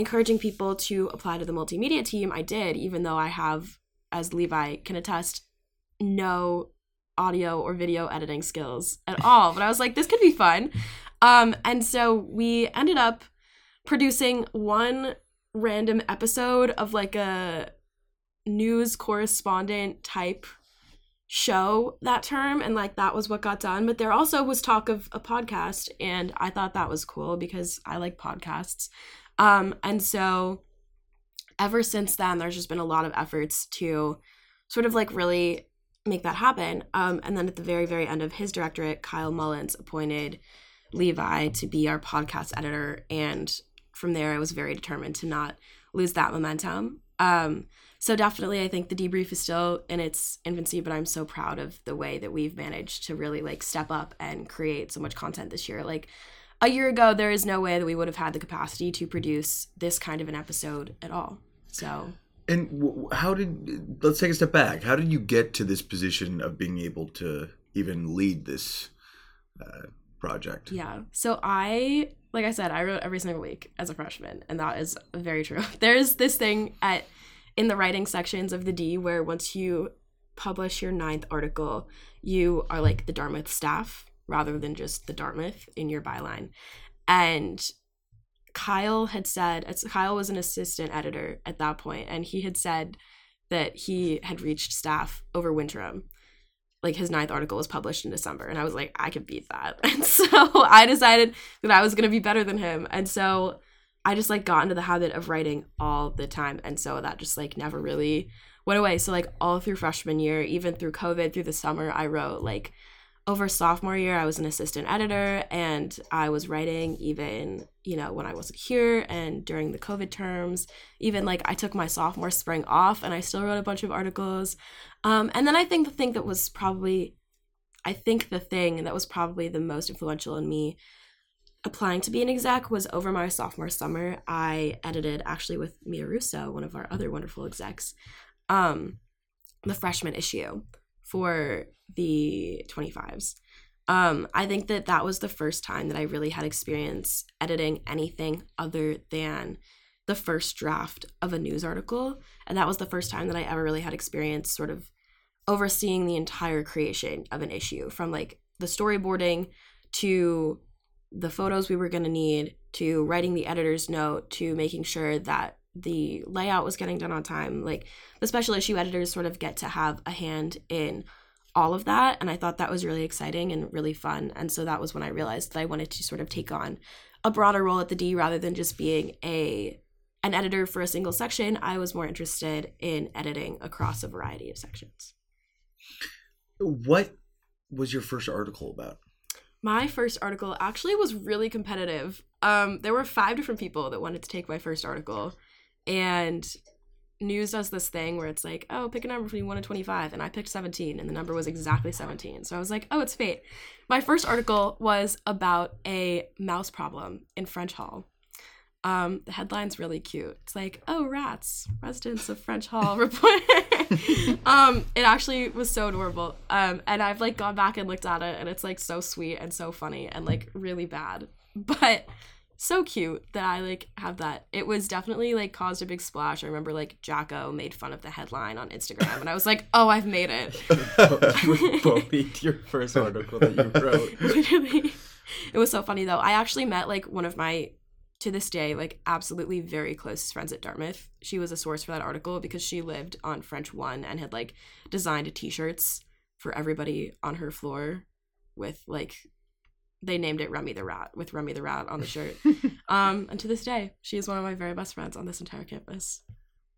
encouraging people to apply to the multimedia team, I did, even though I have, as Levi can attest, no audio or video editing skills at all. but I was like, this could be fun. Um, and so we ended up producing one random episode of like a news correspondent type show that term and like that was what got done but there also was talk of a podcast and i thought that was cool because i like podcasts um and so ever since then there's just been a lot of efforts to sort of like really make that happen um and then at the very very end of his directorate kyle mullins appointed levi to be our podcast editor and from there, I was very determined to not lose that momentum. Um, so definitely, I think the debrief is still in its infancy, but I'm so proud of the way that we've managed to really like step up and create so much content this year. Like a year ago, there is no way that we would have had the capacity to produce this kind of an episode at all. So. And how did let's take a step back. How did you get to this position of being able to even lead this uh, project. Yeah. So I, like I said, I wrote every single week as a freshman, and that is very true. There's this thing at in the writing sections of the D where once you publish your ninth article, you are like the Dartmouth staff rather than just the Dartmouth in your byline. And Kyle had said, Kyle was an assistant editor at that point, and he had said that he had reached staff over Wintram like his ninth article was published in December, and I was like, I could beat that, and so I decided that I was gonna be better than him, and so I just like got into the habit of writing all the time, and so that just like never really went away. So like all through freshman year, even through COVID, through the summer, I wrote like over sophomore year, I was an assistant editor, and I was writing even you know when I wasn't here, and during the COVID terms, even like I took my sophomore spring off, and I still wrote a bunch of articles. Um, and then I think the thing that was probably, I think the thing that was probably the most influential in me applying to be an exec was over my sophomore summer. I edited actually with Mia Russo, one of our other wonderful execs, um, the freshman issue for the 25s. Um, I think that that was the first time that I really had experience editing anything other than the first draft of a news article. And that was the first time that I ever really had experience sort of overseeing the entire creation of an issue from like the storyboarding to the photos we were going to need to writing the editor's note to making sure that the layout was getting done on time. Like the special issue editors sort of get to have a hand in all of that. And I thought that was really exciting and really fun. And so that was when I realized that I wanted to sort of take on a broader role at the D rather than just being a an editor for a single section. I was more interested in editing across a variety of sections. What was your first article about? My first article actually was really competitive. Um, there were five different people that wanted to take my first article, and news does this thing where it's like, oh, pick a number between one and twenty-five, and I picked seventeen, and the number was exactly seventeen. So I was like, oh, it's fate. My first article was about a mouse problem in French Hall. Um, the headline's really cute. It's like, oh, rats, residents of French Hall report. um, it actually was so adorable. Um, and I've like gone back and looked at it, and it's like so sweet and so funny and like really bad, but so cute that I like have that. It was definitely like caused a big splash. I remember like Jacko made fun of the headline on Instagram, and I was like, oh, I've made it. you bullied your first article that you wrote. Literally. It was so funny though. I actually met like one of my to this day like absolutely very close friends at Dartmouth. She was a source for that article because she lived on French 1 and had like designed t-shirts for everybody on her floor with like they named it Remy the Rat with Remy the Rat on the shirt. um and to this day, she is one of my very best friends on this entire campus.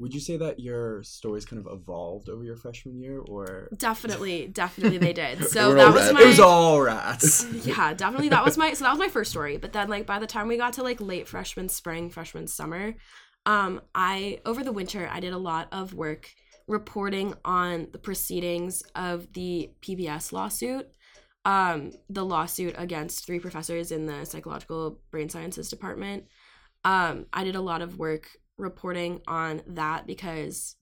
Would you say that your stories kind of evolved over your freshman year, or Definitely, definitely they did. So were that was rats. my It was all rats. yeah, definitely that was my so that was my first story. But then like by the time we got to like late freshman, spring, freshman, summer, um, I over the winter I did a lot of work reporting on the proceedings of the PBS lawsuit. Um, the lawsuit against three professors in the psychological brain sciences department. Um, I did a lot of work reporting on that because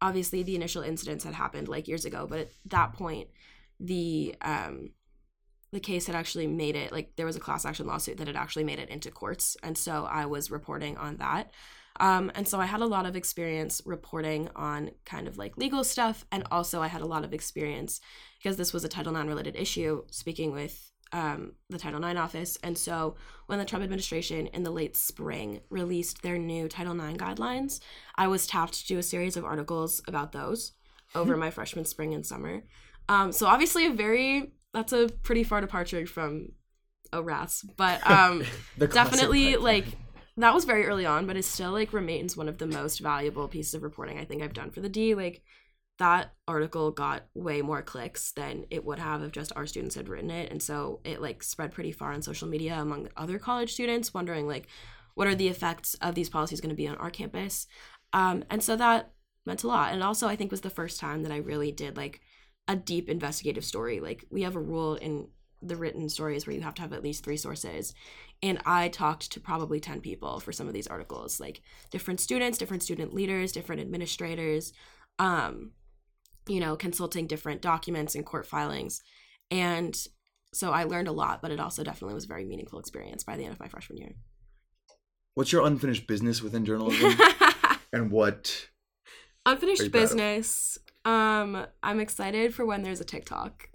obviously the initial incidents had happened like years ago, but at that point, the um, the case had actually made it like there was a class action lawsuit that had actually made it into courts, and so I was reporting on that. Um, and so I had a lot of experience reporting on kind of like legal stuff, and also I had a lot of experience because this was a Title IX related issue, speaking with um, the Title IX office. And so when the Trump administration in the late spring released their new Title IX guidelines, I was tapped to do a series of articles about those over my freshman spring and summer. Um, so obviously a very that's a pretty far departure from a ORAS, but um, definitely like that was very early on, but it still like remains one of the most valuable pieces of reporting I think I've done for the D. Like that article got way more clicks than it would have if just our students had written it, and so it like spread pretty far on social media among other college students, wondering like what are the effects of these policies going to be on our campus, um, and so that meant a lot. And also, I think was the first time that I really did like a deep investigative story. Like we have a rule in the written stories where you have to have at least three sources. And I talked to probably 10 people for some of these articles, like different students, different student leaders, different administrators, um, you know, consulting different documents and court filings. And so I learned a lot, but it also definitely was a very meaningful experience by the end of my freshman year. What's your unfinished business within journalism? and what Unfinished business. Um, I'm excited for when there's a TikTok.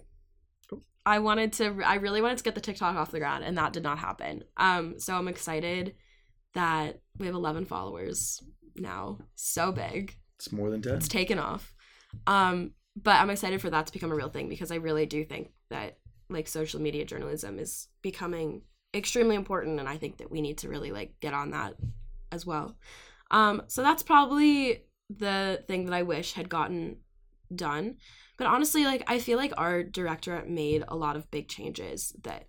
I wanted to. I really wanted to get the TikTok off the ground, and that did not happen. Um, so I'm excited that we have 11 followers now. So big. it's more than 10? It's taken off. Um, but I'm excited for that to become a real thing because I really do think that like social media journalism is becoming extremely important, and I think that we need to really like get on that as well. Um, so that's probably the thing that I wish had gotten done. But honestly, like I feel like our directorate made a lot of big changes that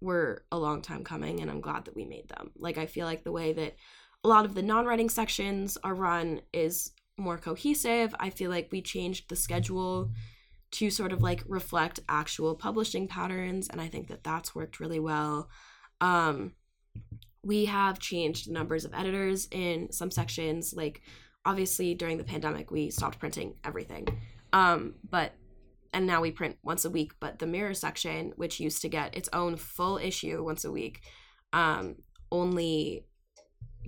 were a long time coming and I'm glad that we made them. Like I feel like the way that a lot of the non-writing sections are run is more cohesive. I feel like we changed the schedule to sort of like reflect actual publishing patterns and I think that that's worked really well. Um we have changed the numbers of editors in some sections like obviously during the pandemic we stopped printing everything. Um but and now we print once a week but the mirror section which used to get its own full issue once a week um only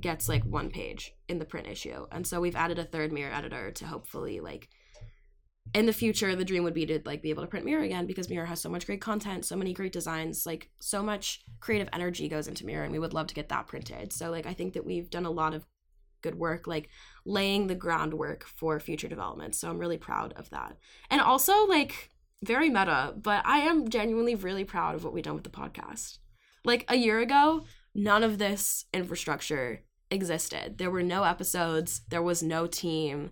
gets like one page in the print issue. And so we've added a third mirror editor to hopefully like in the future the dream would be to like be able to print mirror again because mirror has so much great content so many great designs like so much creative energy goes into mirror and we would love to get that printed. So like i think that we've done a lot of good work like laying the groundwork for future development. So i'm really proud of that. And also like very meta but i am genuinely really proud of what we've done with the podcast. Like a year ago none of this infrastructure existed. There were no episodes. There was no team.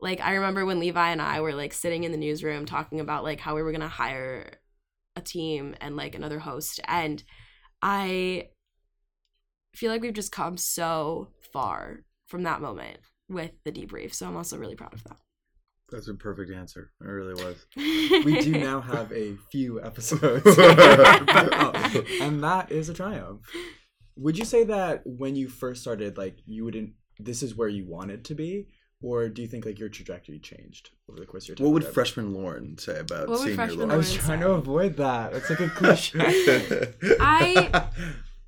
Like i remember when levi and i were like sitting in the newsroom talking about like how we were going to hire a team and like another host. And i feel like we've just come so far from that moment with the debrief so i'm also really proud of that That's a perfect answer. It really was. we do now have a few episodes, and that is a triumph. Would you say that when you first started, like you wouldn't, this is where you wanted to be, or do you think like your trajectory changed over the course of your time? What would freshman Lauren say about What senior freshman Lauren? I was trying say? to avoid that. It's like a cliche. I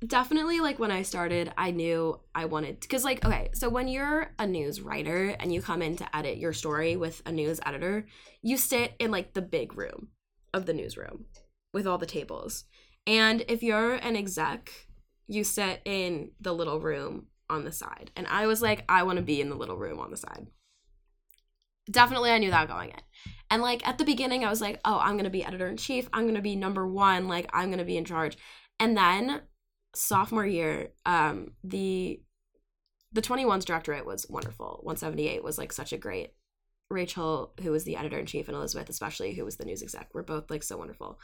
definitely like when I started, I knew I wanted because like okay, so when you're a news writer and you come in to edit your story with a news editor, you sit in like the big room of the newsroom with all the tables. And if you're an exec, you sit in the little room on the side. And I was like, I want to be in the little room on the side. Definitely, I knew that going in. And like at the beginning, I was like, oh, I'm going to be editor in chief. I'm going to be number one. Like, I'm going to be in charge. And then sophomore year, um, the the 21's directorate was wonderful. 178 was like such a great Rachel, who was the editor in chief, and Elizabeth, especially, who was the news exec, were both like so wonderful.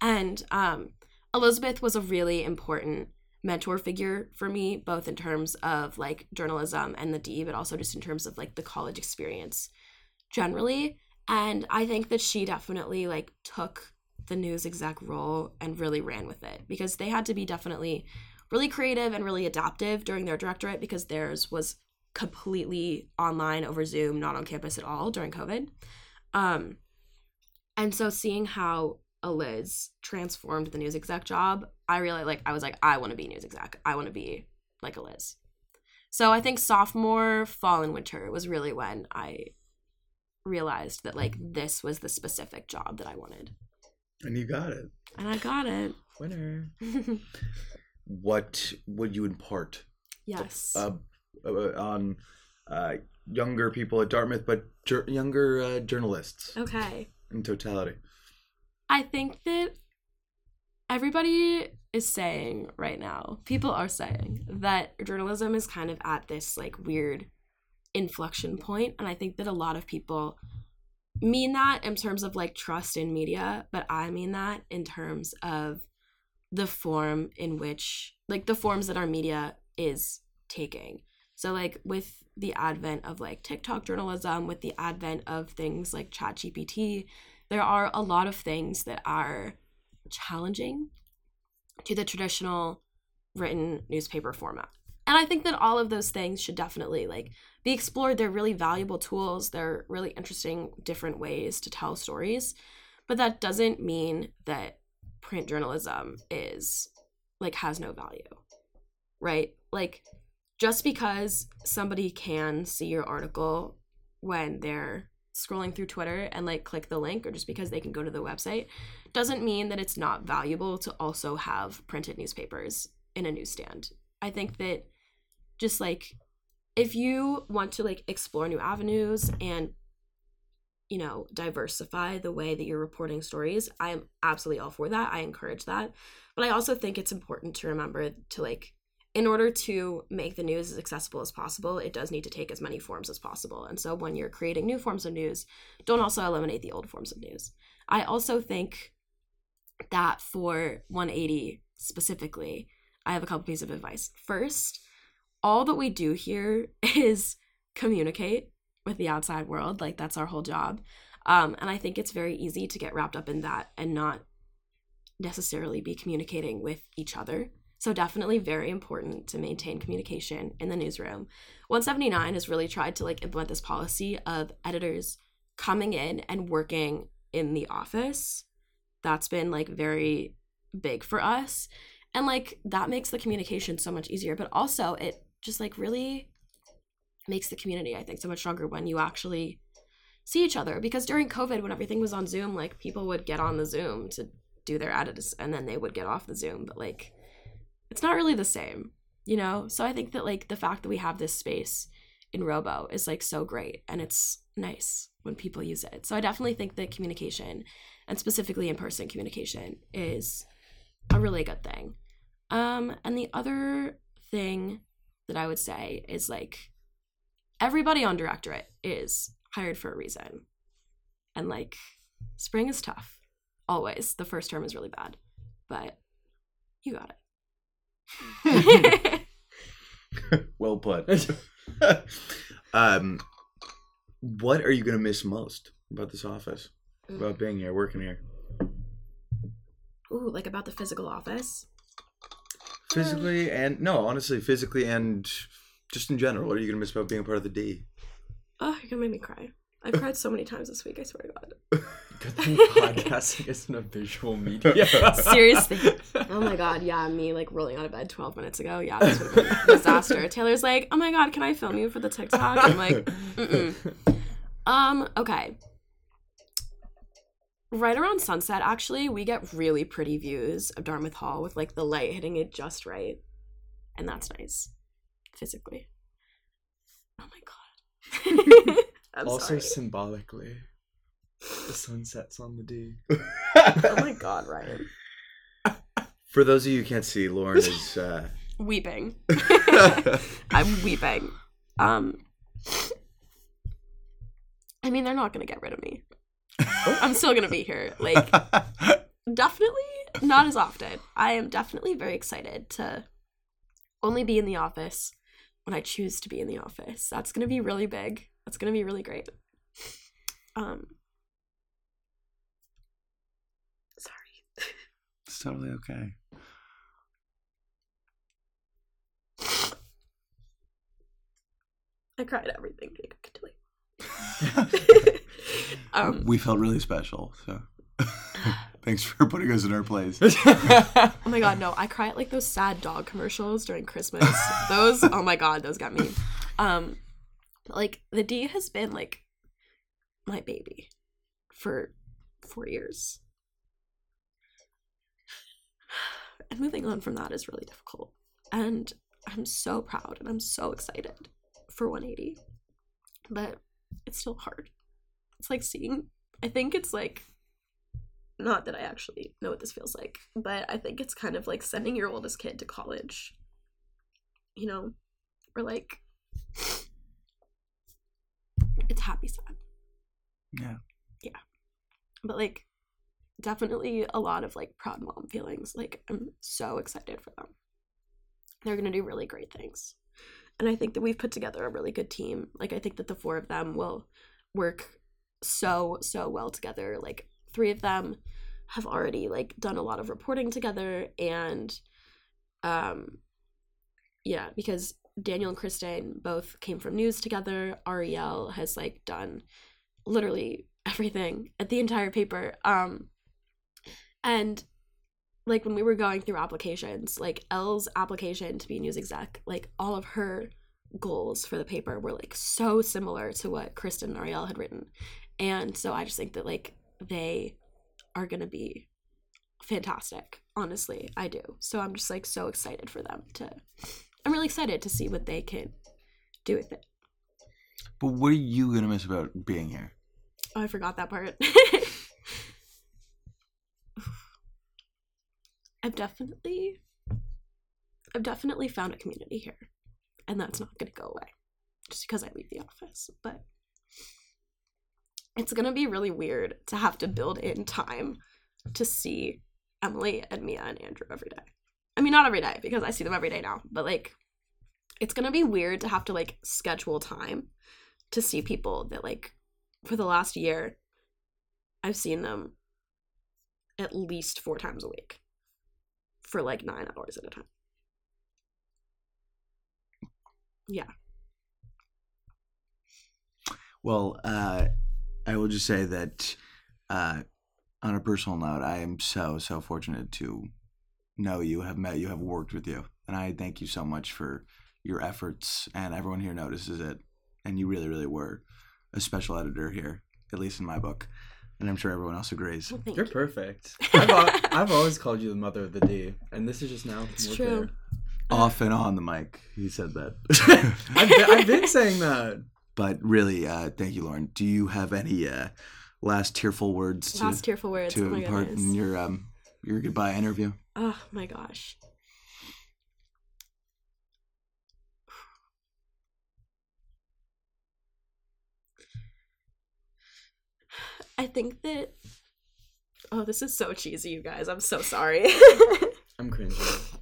And um, Elizabeth was a really important mentor figure for me, both in terms of like journalism and the D, but also just in terms of like the college experience generally. And I think that she definitely like took the news exec role and really ran with it because they had to be definitely really creative and really adaptive during their directorate because theirs was completely online over Zoom, not on campus at all during COVID. Um, and so seeing how a Liz transformed the news exec job, I really like. I was like, I want to be news exec. I want to be like a Liz. So I think sophomore, fall, and winter was really when I realized that like this was the specific job that I wanted, And you got it. and I got it. Winner. What would you impart yes. uh, uh, on uh, younger people at Dartmouth, but jur- younger uh, journalists okay. in totality? I think that everybody is saying right now, people are saying that journalism is kind of at this like weird inflection point, and I think that a lot of people mean that in terms of like trust in media, but I mean that in terms of the form in which like the forms that our media is taking. So like with the advent of like TikTok journalism, with the advent of things like ChatGPT, there are a lot of things that are challenging to the traditional written newspaper format. And I think that all of those things should definitely like be explored. They're really valuable tools. They're really interesting different ways to tell stories. But that doesn't mean that print journalism is like has no value. Right? Like just because somebody can see your article when they're scrolling through Twitter and like click the link or just because they can go to the website doesn't mean that it's not valuable to also have printed newspapers in a newsstand. I think that just like if you want to like explore new avenues and you know diversify the way that you're reporting stories i'm absolutely all for that. I encourage that. But i also think it's important to remember to like in order to make the news as accessible as possible it does need to take as many forms as possible. And so when you're creating new forms of news don't also eliminate the old forms of news. I also think that for 180 specifically i have a couple pieces of advice. First all that we do here is communicate with the outside world. Like that's our whole job. Um, and I think it's very easy to get wrapped up in that and not necessarily be communicating with each other. So definitely very important to maintain communication in the newsroom. 179 has really tried to like implement this policy of editors coming in and working in the office. That's been like very big for us. And like that makes the communication so much easier, but also it just like really makes the community i think so much stronger when you actually see each other. Because during covid when everything was on zoom like people would get on the zoom to do their edits and then they would get off the zoom but like it's not really the same you know? So i think that like the fact that we have this space in robo is like so great and it's nice when people use it. So i definitely think that communication and specifically in person communication is a really good thing. Um and the other thing that i would say is like everybody on directorate is hired for a reason. And like spring is tough. Always. The first term is really bad. But you got it. well put. um what are you going to miss most about this office? About being here, working here? Ooh, like about the physical office? Physically and no, honestly, physically and just in general, what are you gonna miss about being a part of the D? Oh, you're gonna make me cry. I've cried so many times this week. I swear to God. Good thing podcasting isn't a visual media. Seriously. Oh my God. Yeah, me like rolling out of bed 12 minutes ago. Yeah, this would have been a disaster. Taylor's like, oh my God, can I film you for the TikTok? I'm like, mm Um. Okay. Right around sunset, actually, we get really pretty views of Dartmouth Hall with like the light hitting it just right, and that's nice physically. Oh my god. I'm also sorry. symbolically, the sun sets on the D. oh my god, Ryan. For those of you who can't see, Lauren is uh Weeping. I'm weeping. Um I mean they're not gonna get rid of me. I'm still gonna be here. Like definitely not as often. I am definitely very excited to only be in the office when I choose to be in the office. That's gonna be really big. That's gonna be really great. Um sorry. It's totally okay. I cried everything Jacob could. um we felt really special, so thanks for putting us in our place. oh my god, no. I cry at like those sad dog commercials during Christmas. those oh my god, those got me. Um like the D has been like my baby for four years. And moving on from that is really difficult. And I'm so proud and I'm so excited for 180. But it's still hard. It's like seeing I think it's like not that I actually know what this feels like, but I think it's kind of like sending your oldest kid to college. You know, or like it's happy sad. Yeah. Yeah. But like definitely a lot of like proud mom feelings. Like I'm so excited for them. They're going to do really great things. And I think that we've put together a really good team. Like I think that the four of them will work so so well together. Like three of them have already like done a lot of reporting together and um yeah because daniel and kristen both came from news together ariel has like done literally everything at the entire paper um and like when we were going through applications, like Elle's application to be news exec, like all of her goals for the paper were like so similar to what Kristen and Ariel had written. And so I just think that like they are gonna be fantastic. Honestly, I do. So I'm just like so excited for them to I'm really excited to see what they can do with it. But what are you gonna miss about being here? Oh, I forgot that part. I've definitely I've definitely found a community here. And that's not gonna go away. Just because I leave the office. But it's gonna be really weird to have to build in time to see Emily and Mia and Andrew every day. I mean not every day, because I see them every day now, but like it's gonna be weird to have to like schedule time to see people that like for the last year I've seen them at least four times a week for like nine hours at a time. Yeah. Well, uh, I will just say that uh, on a personal note, I am so, so fortunate to know you, have met you, have worked with you. And I thank you so much for your efforts, and everyone here notices it. And you really, really were a special editor here, at least in my book. And I'm sure everyone else agrees. You're perfect. I've, I've always called you the mother of the D, and this is just now It's true. clear. Off and on the mic, he said that. I've been, I've been saying that. But really, uh, thank you, Lauren. Do you have any uh, last tearful words to, Last tearful words, to oh impart goodness. in your um, your goodbye interview? Oh my gosh. I think that Oh, this is so cheesy, you guys. I'm so sorry. I'm cringing.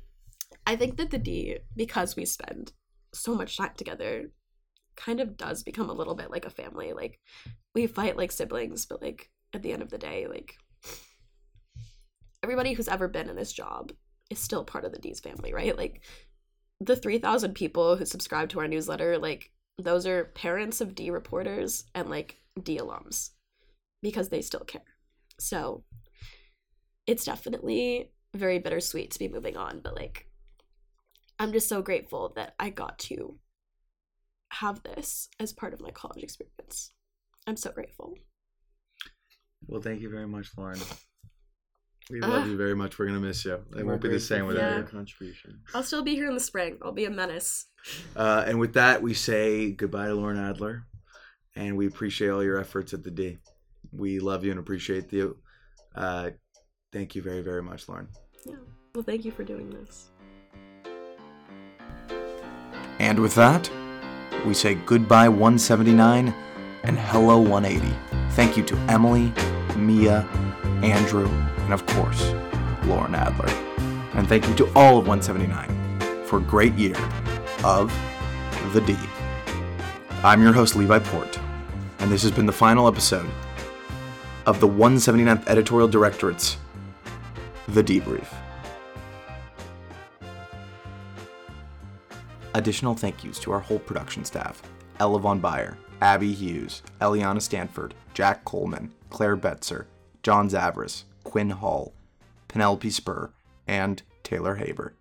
I think that the D, because we spend so much time together, kind of does become a little bit like a family. Like we fight like siblings, but like at the end of the day, like everybody who's ever been in this job is still part of the D's family, right? Like the 3,000 people who subscribe to our newsletter, like those are parents of D reporters and like D alums because they still care. So it's definitely very bittersweet to be moving on, but like I'm just so grateful that I got to have this as part of my college experience. I'm so grateful. Well, thank you very much, Lauren. We love you very much. We're gonna miss you. It won't be the same without your your contribution. I'll still be here in the spring. I'll be a menace. Uh, and with that, we say goodbye to Lauren Adler, and we appreciate all your efforts at the D. We love you and appreciate you. Uh, thank you very, very much, Lauren. Yeah. Well, thank you for doing this. And with that, we say goodbye 179 and hello 180. Thank you to Emily, Mia, Andrew, and of course, Lauren Adler. And thank you to all of 179 for a great year of The D. I'm your host, Levi Port, and this has been the final episode of the 179th Editorial Directorate's The Debrief. Additional thank yous to our whole production staff Ella Von Bayer, Abby Hughes, Eliana Stanford, Jack Coleman, Claire Betzer, John Zavris, Quinn Hall, Penelope Spur, and Taylor Haber.